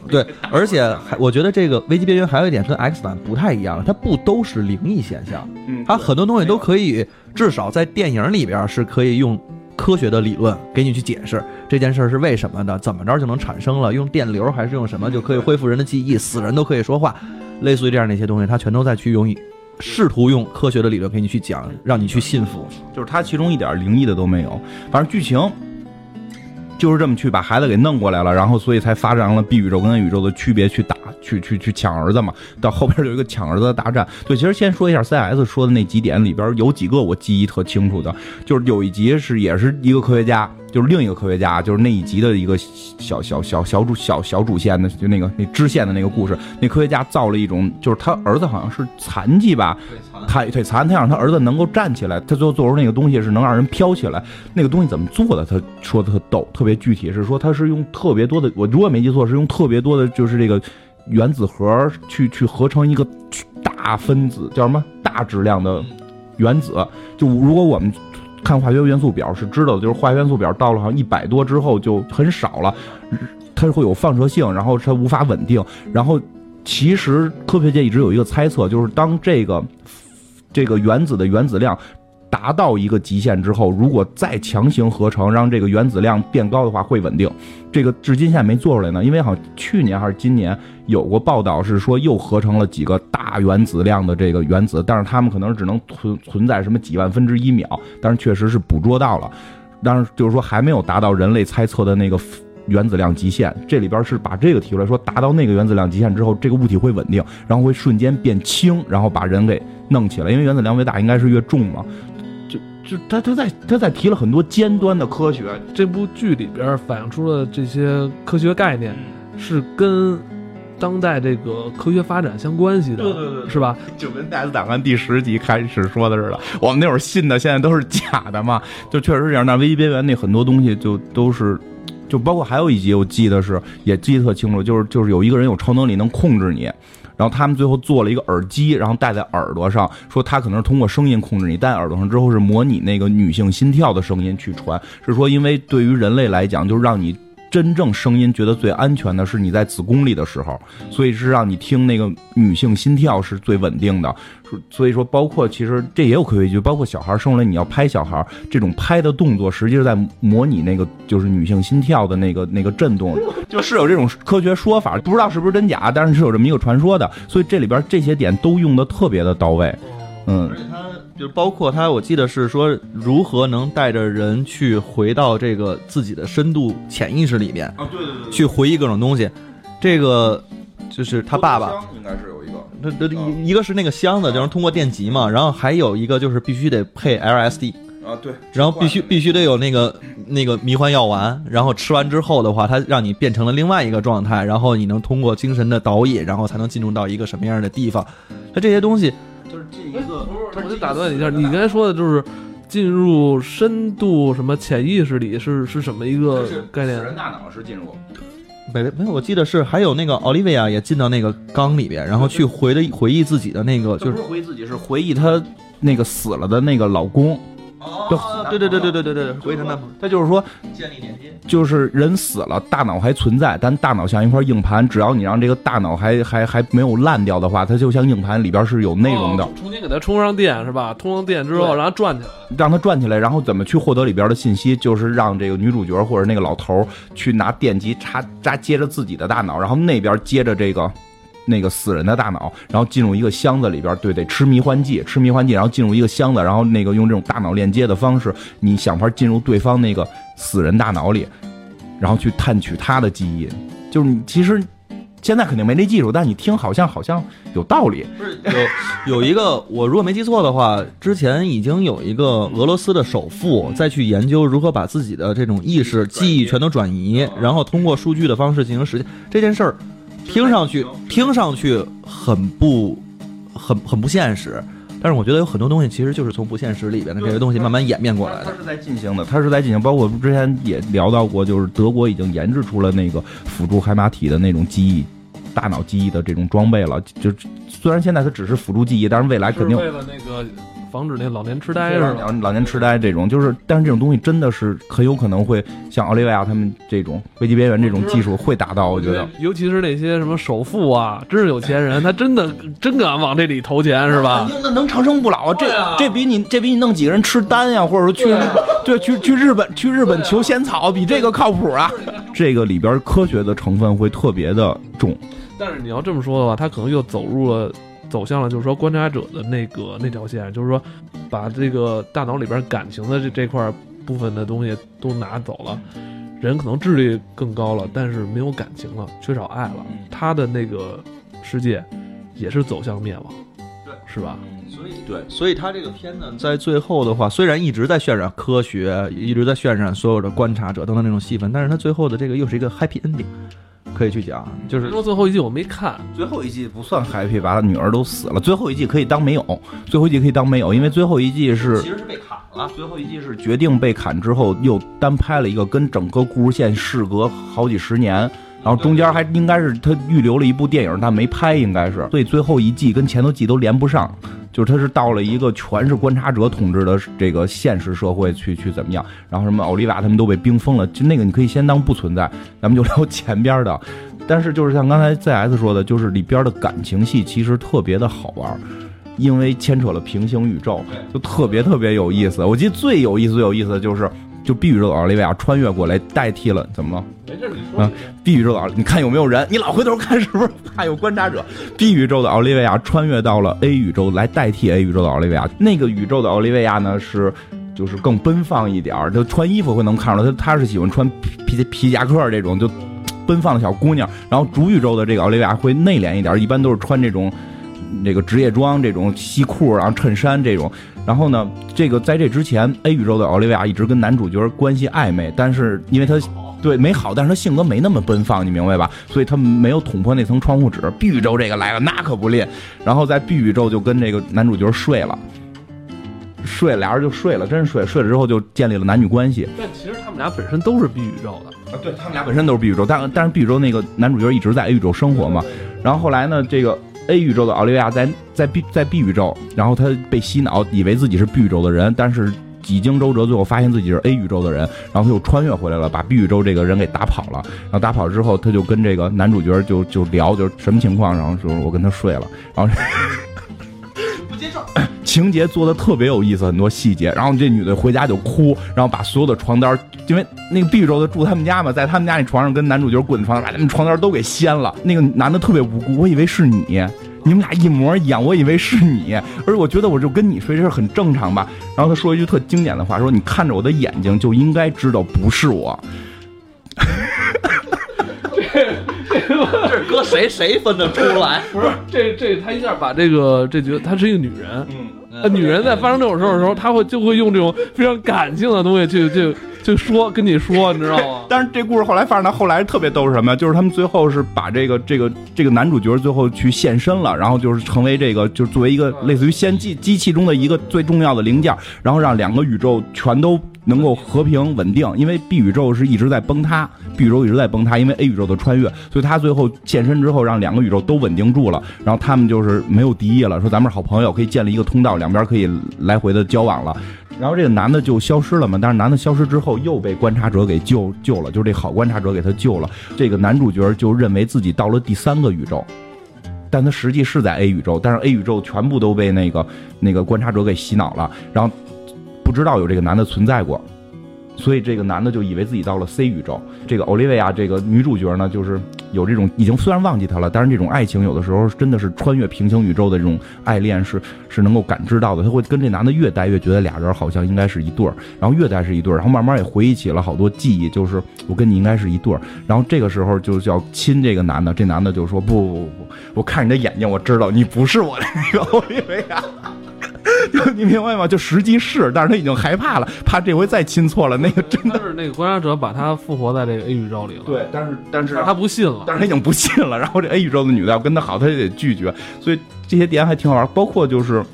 对，而且还我觉得这个危机边缘还有一点跟 X 版不太一样，它不都是灵异现象，它很多东西都可以，至少在电影里边是可以用。科学的理论给你去解释这件事儿是为什么的，怎么着就能产生了？用电流还是用什么就可以恢复人的记忆？死人都可以说话，类似于这样的一些东西，他全都在去用，试图用科学的理论给你去讲，让你去信服。就是他其中一点灵异的都没有，反正剧情就是这么去把孩子给弄过来了，然后所以才发展了 B 宇宙跟 A 宇宙的区别去打。去去去抢儿子嘛，到后边有一个抢儿子的大战。对，其实先说一下 <laughs> CS 说的那几点里边有几个我记忆特清楚的，就是有一集是也是一个科学家就是另一个科学家，就是那一集的一个小小小小主小小主线的，就那个那支线的那个故事。那科学家造了一种，就是他儿子好像是残疾吧，他腿残，他让他儿子能够站起来，他最后做出那个东西是能让人飘起来。那个东西怎么做的？他说的特逗，特别具体，是说他是用特别多的，我如果没记错，是用特别多的，就是这个原子核去去合成一个大分子，叫什么大质量的原子。就如果我们看化学元素表是知道的，就是化学元素表到了好像一百多之后就很少了，它会有放射性，然后它无法稳定。然后其实科学界一直有一个猜测，就是当这个这个原子的原子量达到一个极限之后，如果再强行合成，让这个原子量变高的话，会稳定。这个至今现在没做出来呢，因为好像去年还是今年有过报道，是说又合成了几个大原子量的这个原子，但是他们可能只能存存在什么几万分之一秒，但是确实是捕捉到了，但是就是说还没有达到人类猜测的那个 <laughs> 原子量极限。这里边是把这个提出来说，达到那个原子量极限之后，这个物体会稳定，然后会瞬间变轻，然后把人给弄起来，因为原子量越大，应该是越重嘛。就就他他在他在提了很多尖端的科学，这部剧里边反映出了这些科学概念，是跟当代这个科学发展相关系的，对对对是吧？就跟《大斯档案》第十集开始说的似的，我们那会儿信的，现在都是假的嘛，就确实是这样。那危机边缘那很多东西就都是，就包括还有一集我记得是也记得特清楚，就是就是有一个人有超能力能控制你。然后他们最后做了一个耳机，然后戴在耳朵上，说他可能是通过声音控制你，戴耳朵上之后是模拟那个女性心跳的声音去传，是说因为对于人类来讲，就是让你真正声音觉得最安全的是你在子宫里的时候，所以是让你听那个女性心跳是最稳定的。所以说，包括其实这也有科学依据，包括小孩生出来你要拍小孩，这种拍的动作实际是在模拟那个就是女性心跳的那个那个震动，就是有这种科学说法，不知道是不是真假，但是是有这么一个传说的。所以这里边这些点都用的特别的到位，嗯。就是包括他，我记得是说如何能带着人去回到这个自己的深度潜意识里面，啊，对对对去回忆各种东西。这个就是他爸爸，应该是有一个，那那一一个是那个箱子，就是通过电极嘛，然后还有一个就是必须得配 LSD，啊对，然后必须必须得有那个那个迷幻药丸，然后吃完之后的话，它让你变成了另外一个状态，然后你能通过精神的导引，然后才能进入到一个什么样的地方。它这些东西，就是进一个，我就打断你一下，你刚才说的就是进入深度什么潜意识里是是什么一个概念？人大脑是进入，没没有，我记得是还有那个奥利维亚也进到那个缸里边，然后去回的回忆自己的那个就是不是回忆自己，是回忆她那个死了的那个老公。对对对对对对对，回忆他那他就是说，建立连接。就是人死了，大脑还存在，但大脑像一块硬盘，只要你让这个大脑还还还没有烂掉的话，它就像硬盘里边是有内容的，哦重新给它充上电是吧？充上电之后，对让它转起来。让它转起来，然后怎么去获得里边的信息，就是让这个女主角或者那个老头去拿电极插扎接着自己的大脑，然后那边接着这个。那个死人的大脑，然后进入一个箱子里边，对，得吃迷幻剂，吃迷幻剂，然后进入一个箱子，然后那个用这种大脑链接的方式，你想法进入对方那个死人大脑里，然后去探取他的记忆。就是你其实现在肯定没这技术，但你听好像好像有道理。不是有有一个，我如果没记错的话，之前已经有一个俄罗斯的首富再去研究如何把自己的这种意识、记忆全都转移，然后通过数据的方式进行实现这件事儿，听上去听上去很不很很不现实，但是我觉得有很多东西其实就是从不现实里边的这些东西慢慢演变过来的。它是在进行的，它是在进行，包括之前也聊到过，就是德国已经研制出了那个辅助海马体的那种记忆、大脑记忆的这种装备了。就虽然现在它只是辅助记忆，但是未来肯定为了那个防止那老年痴呆是吧？老老年痴呆这种，就是但是这种东西真的是很有可能会像奥利维亚他们这种危机边缘这种技术会达到，我觉得。尤其是那些什么首富啊，真是有钱人，他真的真敢往这里投钱是吧？那能长生不老啊！这这比你这比你弄几个人吃丹呀，或者说去对去去日本去日本求仙草，比这个靠谱啊！这个里边科学的成分会特别的重。但是你要这么说的话，他可能又走入了。走向了就是说观察者的那个那条线，就是说把这个大脑里边感情的这这块部分的东西都拿走了，人可能智力更高了，但是没有感情了，缺少爱了，他的那个世界也是走向灭亡。对是吧？所以对，所以他这个片呢，在最后的话，虽然一直在渲染科学，一直在渲染所有的观察者等等那种戏份，但是他最后的这个又是一个 happy ending，可以去讲，就是说最后一季我没看，最后一季不算 happy，把他女儿都死了。最后一季可以当没有，最后一季可以当没有，因为最后一季是其实是被砍了。最后一季是决定被砍之后，又单拍了一个跟整个故事线事隔好几十年，然后中间还应该是他预留了一部电影，但没拍，应该是，所以最后一季跟前头季都连不上。就是他是到了一个全是观察者统治的这个现实社会去去怎么样，然后什么奥利瓦他们都被冰封了，就那个你可以先当不存在，咱们就聊前边的。但是就是像刚才 ZS 说的，就是里边的感情戏其实特别的好玩，因为牵扯了平行宇宙，就特别特别有意思。我记得最有意思最有意思的就是。就 B 宇宙的奥利维亚穿越过来代替了，怎么了？没事，你说。B 宇宙的奥，你看有没有人？你老回头看是不是 <laughs> 怕有观察者？B 宇宙的奥利维亚穿越到了 A 宇宙来代替 A 宇宙的奥利维亚。那个宇宙的奥利维亚呢是，就是更奔放一点儿，就穿衣服会能看出来，她她是喜欢穿皮皮夹克这种就奔放的小姑娘。然后主宇宙的这个奥利维亚会内敛一点，一般都是穿这种这个职业装，这种西裤然后衬衫这种。然后呢，这个在这之前，A 宇宙的奥利维亚一直跟男主角关系暧昧，但是因为他对没好，但是他性格没那么奔放，你明白吧？所以他没有捅破那层窗户纸。B 宇宙这个来了，那可不练。然后在 B 宇宙就跟这个男主角睡了，睡俩人就睡了，真睡睡了之后就建立了男女关系。但其实他们俩本身都是 B 宇宙的啊，对他们俩本身都是 B 宇宙，但但是 B 宇宙那个男主角一直在 A 宇宙生活嘛。然后后来呢，这个。A 宇宙的奥利维亚在在 B 在 B 宇宙，然后他被洗脑，以为自己是 B 宇宙的人，但是几经周折，最后发现自己是 A 宇宙的人，然后他又穿越回来了，把 B 宇宙这个人给打跑了。然后打跑之后，他就跟这个男主角就就聊，就什么情况，然后说我跟他睡了，然后。情节做的特别有意思，很多细节。然后这女的回家就哭，然后把所有的床单，因为那个 B 宇宙的住他们家嘛，在他们家那床上跟男主角滚床，把他们床单都给掀了。那个男的特别无辜，我以为是你，你们俩一模一样，我以为是你，而且我觉得我就跟你睡，这事很正常吧。然后他说一句特经典的话，说你看着我的眼睛就应该知道不是我。这这这搁谁谁分得出来？不是这这他一下把这个这觉得她是一个女人，嗯。女人在发生这种事儿的时候，她会就会用这种非常感性的东西去去去说跟你说，你知道吗？但是这故事后来发展到后来特别逗是什么？就是他们最后是把这个这个这个男主角最后去献身了，然后就是成为这个就是作为一个类似于先机机器中的一个最重要的零件，然后让两个宇宙全都。能够和平稳定，因为 B 宇宙是一直在崩塌，B 宇宙一直在崩塌，因为 A 宇宙的穿越，所以他最后现身之后，让两个宇宙都稳定住了，然后他们就是没有敌意了，说咱们是好朋友，可以建立一个通道，两边可以来回的交往了。然后这个男的就消失了嘛，但是男的消失之后又被观察者给救救了，就是这好观察者给他救了。这个男主角就认为自己到了第三个宇宙，但他实际是在 A 宇宙，但是 A 宇宙全部都被那个那个观察者给洗脑了，然后。不知道有这个男的存在过，所以这个男的就以为自己到了 C 宇宙。这个奥利维亚这个女主角呢，就是有这种已经虽然忘记他了，但是这种爱情有的时候真的是穿越平行宇宙的这种爱恋是是能够感知到的。他会跟这男的越待越觉得俩人好像应该是一对儿，然后越待是一对儿，然后慢慢也回忆起了好多记忆，就是我跟你应该是一对儿。然后这个时候就叫亲这个男的，这男的就说不不不不，我看你的眼睛，我知道你不是我的那个奥利维亚。<laughs> 你明白吗？就实际是，但是他已经害怕了，怕这回再亲错了。那个真的是那个观察者把他复活在这个 A 宇宙里了。对，但是但是他不信了，但是他已经不信了。然后这 A 宇宙的女的要跟他好，他就得拒绝。所以这些点还挺好玩，包括就是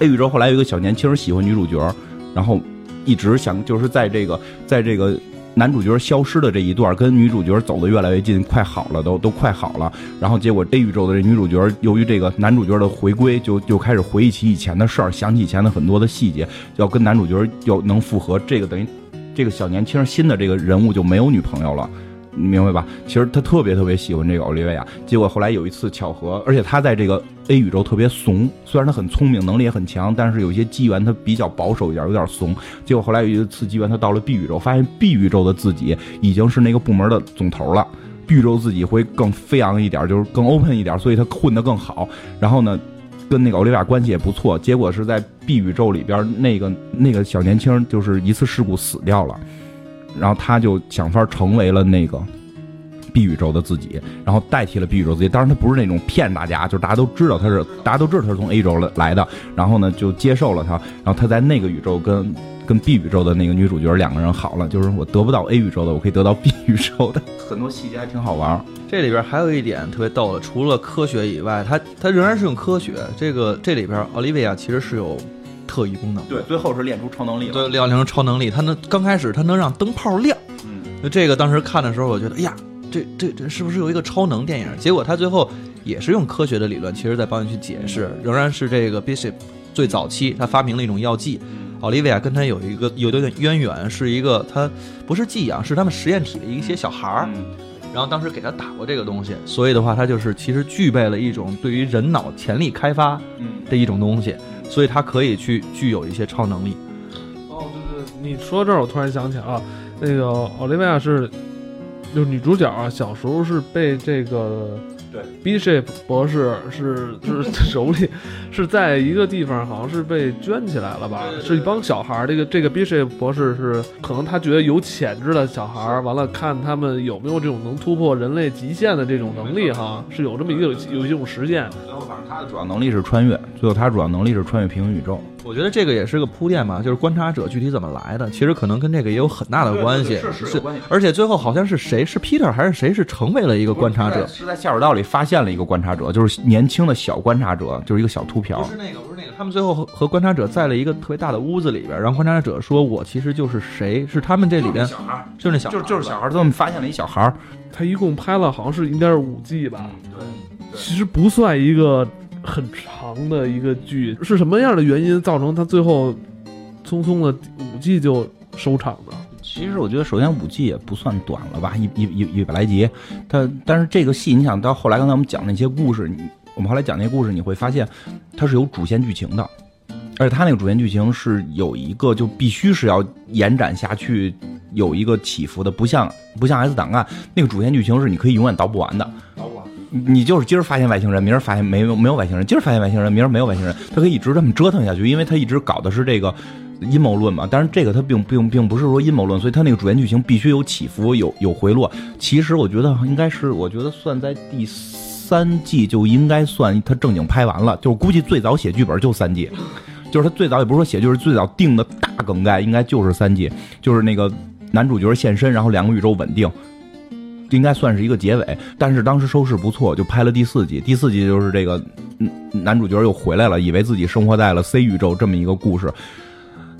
A 宇宙后来有一个小年轻喜欢女主角，然后一直想就是在这个在这个。男主角消失的这一段，跟女主角走的越来越近，快好了，都都快好了。然后结果这宇宙的这女主角，由于这个男主角的回归，就就开始回忆起以前的事儿，想起以前的很多的细节，要跟男主角要能复合。这个等于这个小年轻新的这个人物就没有女朋友了。你明白吧？其实他特别特别喜欢这个奥利维亚，结果后来有一次巧合，而且他在这个 A 宇宙特别怂，虽然他很聪明，能力也很强，但是有些机缘他比较保守一点，有点怂。结果后来有一次机缘，他到了 B 宇宙，发现 B 宇宙的自己已经是那个部门的总头了，B 宇宙自己会更飞扬一点，就是更 open 一点，所以他混得更好。然后呢，跟那个奥利维亚关系也不错。结果是在 B 宇宙里边，那个那个小年轻就是一次事故死掉了。然后他就想法成为了那个 B 宇宙的自己，然后代替了 B 宇宙自己。当然，他不是那种骗大家，就是大家都知道他是，大家都知道他是从 A 宇宙来的，然后呢就接受了他，然后他在那个宇宙跟跟 B 宇宙的那个女主角两个人好了，就是我得不到 A 宇宙的，我可以得到 B 宇宙的，很多细节还挺好玩。这里边还有一点特别逗的，除了科学以外，它它仍然是用科学。这个这里边奥利维亚其实是有特异功能，对，最后是练出超能力了。对，练出超能力，它能刚开始它能让灯泡亮。嗯，那这个当时看的时候，我觉得，哎呀，这这这是不是有一个超能电影？结果他最后也是用科学的理论，其实在帮你去解释，仍然是这个 Bishop 最早期他发明了一种药剂。奥利维亚跟他有一个有点渊源，是一个他不是寄养，是他们实验体的一些小孩儿。然后当时给他打过这个东西，所以的话，他就是其实具备了一种对于人脑潜力开发的一种东西，所以他可以去具有一些超能力。哦，对对，你说这儿我突然想起来啊，那个奥利维亚是，就是女主角啊，小时候是被这个。对，Bishop 博士是就是手里是在一个地方，好像是被圈起来了吧？是一帮小孩儿。这个这个 Bishop 博士是可能他觉得有潜质的小孩儿，完了看他们有没有这种能突破人类极限的这种能力哈，是有这么一个有一种实践。然后反正他的主要能力是穿越，最后他主要能力是穿越平行宇宙。我觉得这个也是个铺垫吧，就是观察者具体怎么来的，其实可能跟这个也有很大的关系。是是关系。而且最后好像是谁是 Peter 还是谁是成为了一个观察者？是在下水道里发现了一个观察者，就是年轻的小观察者，就是一个小秃瓢。不是那个，不是那个。他们最后和和观察者在了一个特别大的屋子里边，然后观察者说：“我其实就是谁？是他们这里边小孩，就是那小就是就是小孩，他们发现了一小孩。他一共拍了好像是应该是五季吧？对，其实不算一个。”很长的一个剧是什么样的原因造成他最后匆匆的五季就收场的？其实我觉得，首先五季也不算短了吧，一一一一百来集。他但是这个戏，你想到后来刚才我们讲那些故事，你我们后来讲那些故事，你会发现它是有主线剧情的，而且它那个主线剧情是有一个就必须是要延展下去，有一个起伏的，不像不像 S 档案那个主线剧情是你可以永远倒不完的。你就是今儿发现外星人，明儿发现没有没有外星人，今儿发现外星人，明儿没有外星人，他可以一直这么折腾下去，因为他一直搞的是这个阴谋论嘛。但是这个他并并并不是说阴谋论，所以他那个主线剧情必须有起伏，有有回落。其实我觉得应该是，我觉得算在第三季就应该算他正经拍完了，就是估计最早写剧本就三季，就是他最早也不是说写，就是最早定的大梗概应该就是三季，就是那个男主角现身，然后两个宇宙稳定。应该算是一个结尾，但是当时收视不错，就拍了第四集。第四集就是这个，男主角又回来了，以为自己生活在了 C 宇宙这么一个故事。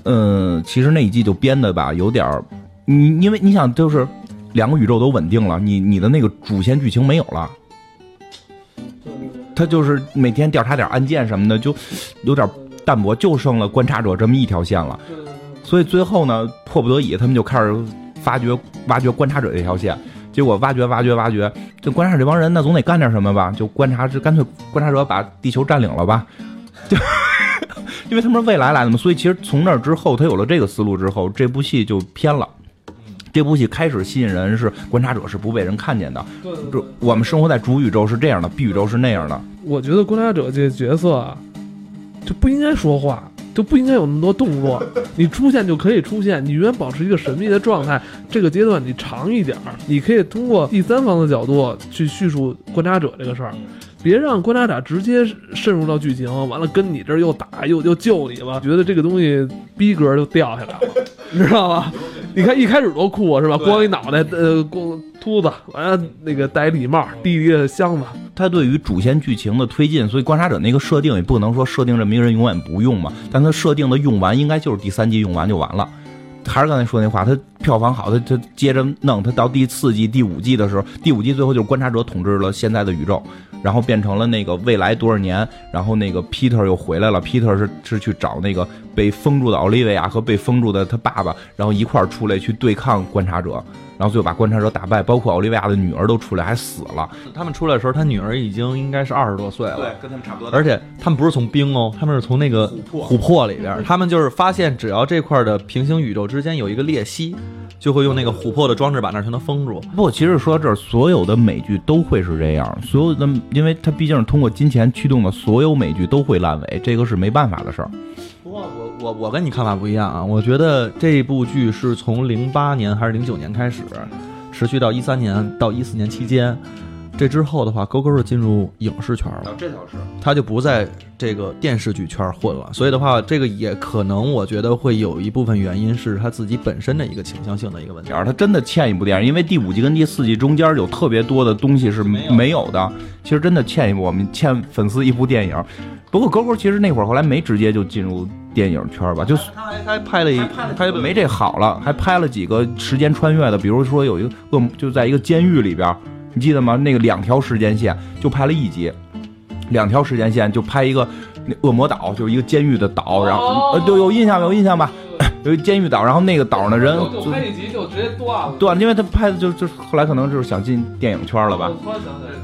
嗯，其实那一季就编的吧，有点儿，你因为你想，就是两个宇宙都稳定了，你你的那个主线剧情没有了，他就是每天调查点案件什么的，就有点淡薄，就剩了观察者这么一条线了。所以最后呢，迫不得已，他们就开始发掘、挖掘观察者这条线。结果挖掘挖掘挖掘，就观察这帮人，那总得干点什么吧？就观察，就干脆观察者把地球占领了吧？<laughs> 就因为他们是未来来的嘛，所以其实从那之后，他有了这个思路之后，这部戏就偏了。这部戏开始吸引人是观察者是不被人看见的，就我们生活在主宇宙是这样的，B 宇宙是那样的。我觉得观察者这角色啊，就不应该说话。就不应该有那么多动作，你出现就可以出现，你永远保持一个神秘的状态。这个阶段你长一点儿，你可以通过第三方的角度去叙述观察者这个事儿，别让观察者直接渗入到剧情，完了跟你这儿又打又又救你了，觉得这个东西逼格就掉下来了，你知道吗？你看一开始多酷是吧？光一脑袋，呃，光秃子，完了那个戴礼帽，递一个箱子。他对于主线剧情的推进，所以观察者那个设定也不能说设定这么一个人永远不用嘛。但他设定的用完，应该就是第三季用完就完了。还是刚才说那话，他票房好，他他接着弄，他到第四季、第五季的时候，第五季最后就是观察者统治了现在的宇宙。然后变成了那个未来多少年，然后那个 Peter 又回来了。Peter 是是去找那个被封住的奥利维亚和被封住的他爸爸，然后一块儿出来去对抗观察者，然后最后把观察者打败，包括奥利维亚的女儿都出来，还死了。他们出来的时候，他女儿已经应该是二十多岁了，对，跟他们差不多。而且他们不是从冰哦，他们是从那个琥珀里边，<laughs> 他们就是发现只要这块的平行宇宙之间有一个裂隙。就会用那个琥珀的装置把那全都封住。不，其实说到这儿，所有的美剧都会是这样。所有的，因为它毕竟是通过金钱驱动的，所有美剧都会烂尾，这个是没办法的事儿。我我跟你看法不一样啊。我觉得这部剧是从零八年还是零九年开始，持续到一三年到一四年期间。这之后的话，勾勾就进入影视圈了，这倒是。他就不在这个电视剧圈混了，所以的话，这个也可能我觉得会有一部分原因是他自己本身的一个倾向性的一个问题。他真的欠一部电影，因为第五季跟第四季中间有特别多的东西是没有的。其实真的欠一部，我们欠粉丝一部电影。不过勾勾其实那会儿后来没直接就进入电影圈吧，就是他还还拍了一拍没这好了，还拍了几个时间穿越的，比如说有一个恶就在一个监狱里边。你记得吗？那个两条时间线就拍了一集，两条时间线就拍一个那恶魔岛，就是一个监狱的岛，然后呃，对有印象有印象吧？有一监狱岛，然后那个岛的人就拍一集就直接断了，断，因为他拍的就就后来可能就是想进电影圈了吧？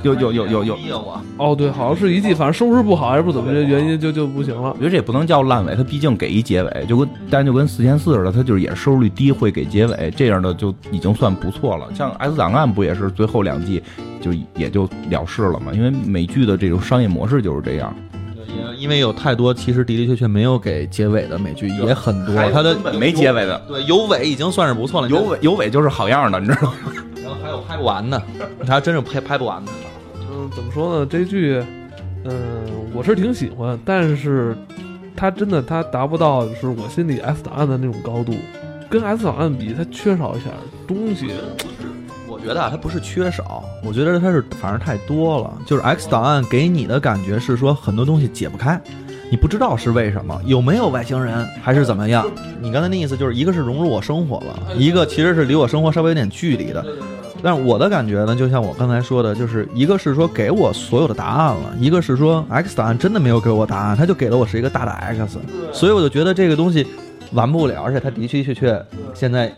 有有有有有哦，对，好像是一季，反正收视不好还是不怎么着原因就就不行了。我觉得这也不能叫烂尾，他毕竟给一结尾，就跟但就跟四千四似的，他就是也是收视率低会给结尾，这样的就已经算不错了。像 S 档案不也是最后两季就也就了事了嘛？因为美剧的这种商业模式就是这样。因为有太多其实的的确确没有给结尾的美剧也很多，它的没结尾的，对，有尾已经算是不错了，有尾有尾就是好样的，你知道吗？<laughs> 然后还有拍不完的，它真是拍拍不完的。嗯，怎么说呢？这剧，嗯，我是挺喜欢，但是它真的它达不到就是我心里 S 档案的那种高度，跟 S 档案比，它缺少一点东西。觉得啊，它不是缺少，我觉得它是反而太多了。就是 X 档案给你的感觉是说很多东西解不开，你不知道是为什么，有没有外星人还是怎么样？你刚才那意思就是一个是融入我生活了，一个其实是离我生活稍微有点距离的。但是我的感觉呢，就像我刚才说的，就是一个是说给我所有的答案了，一个是说 X 档案真的没有给我答案，他就给了我是一个大的 X，所以我就觉得这个东西完不了，而且他的的确确现在。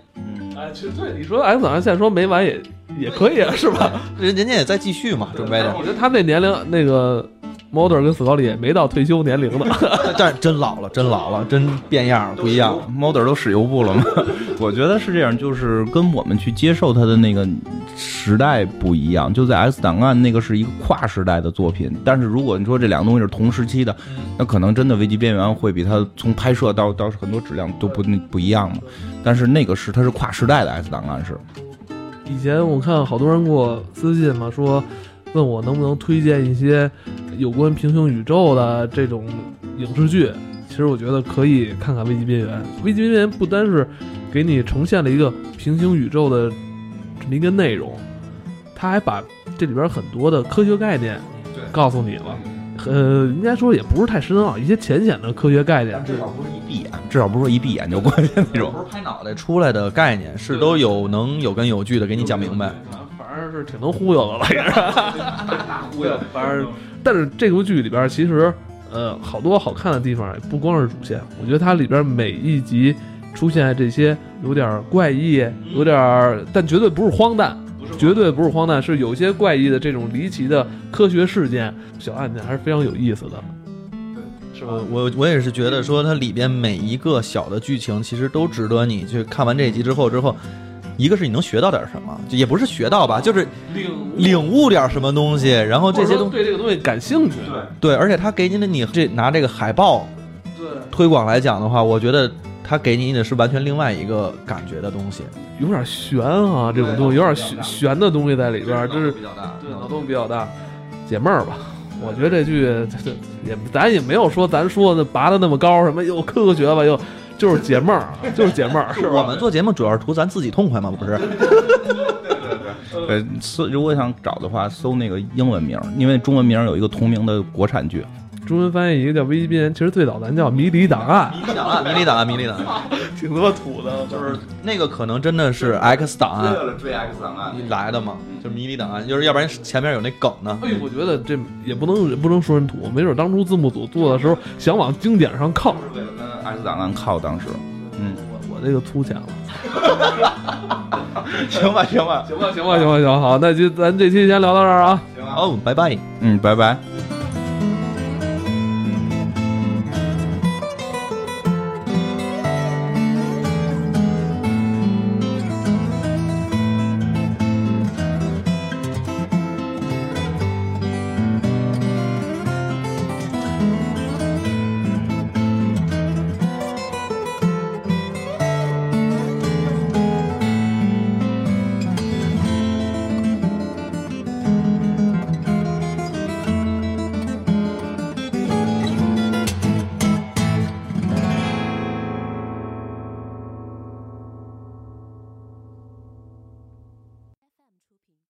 哎，其实对你说 X 档案现在说没完也也可以啊，是吧？人人家也在继续嘛，准备的。我觉得他那年龄，那个 Mulder 跟斯高利也没到退休年龄呢，<laughs> 但真老了，真老了，真变样了，不一样。Mulder 都使油布了吗？<laughs> 我觉得是这样，就是跟我们去接受他的那个时代不一样。就在 X 档案那个是一个跨时代的作品，但是如果你说这两个东西是同时期的，那可能真的危机边缘会比它从拍摄到到很多质量都不不一样嘛。但是那个是它是跨时代的 X 档案是。以前我看好多人给我私信嘛，说问我能不能推荐一些有关平行宇宙的这种影视剧。其实我觉得可以看看《危机边缘》。《危机边缘》不单是给你呈现了一个平行宇宙的这么一个内容，它还把这里边很多的科学概念告诉你了。呃，应该说也不是太深奥，一些浅显的科学概念，至少不是一闭眼，至少不是说一闭眼就过去那种。不是拍脑袋出来的概念，是都有能有根有据的给你讲明白。是挺能忽悠的了，也是。大忽悠。反正，<laughs> 但是这部剧里边其实，呃，好多好看的地方，不光是主线。我觉得它里边每一集出现这些有点怪异，有点，但绝对不是荒诞。绝对不是荒诞，是有些怪异的这种离奇的科学事件、小案件，还是非常有意思的。对，是吧？我我也是觉得说，它里边每一个小的剧情，其实都值得你去看完这一集之后之后，一个是你能学到点什么，也不是学到吧，就是领领悟点什么东西，然后这些东西对这个东西感兴趣。对对，而且他给你的你这拿这个海报对推广来讲的话，我觉得。他给你的是完全另外一个感觉的东西，有点悬啊，这种东西有点悬悬的东西在里边，就是比较大，对脑洞比较大，解闷儿吧。我觉得这句这也咱也没有说咱说的拔的那么高，什么又科学吧，又就是解闷儿，<laughs> 就是解闷儿。是我们做节目主要是图咱自己痛快嘛，不是？对 <laughs> 对对。呃，搜如果想找的话，搜那个英文名，因为中文名有一个同名的国产剧。中文翻译一个叫《危机边缘》，其实最早咱叫《迷离档案》。迷离档案，<laughs> 迷你档案，<laughs> 迷离档案，<laughs> 挺他妈土的。就是那个可能真的是 X 档案，为了追 X 档案来的嘛？就是迷你档案，就是要不然前面有那梗呢。哎，我觉得这也不能不能说人土，没准当初字幕组做的时候想往经典上靠，是为了跟 X 档案靠。当时，嗯，我我这个粗浅了。行吧，行吧，行吧，行吧，行吧，行，好，那就咱这期先聊到这儿啊。行啊，哦，拜拜，嗯，拜拜。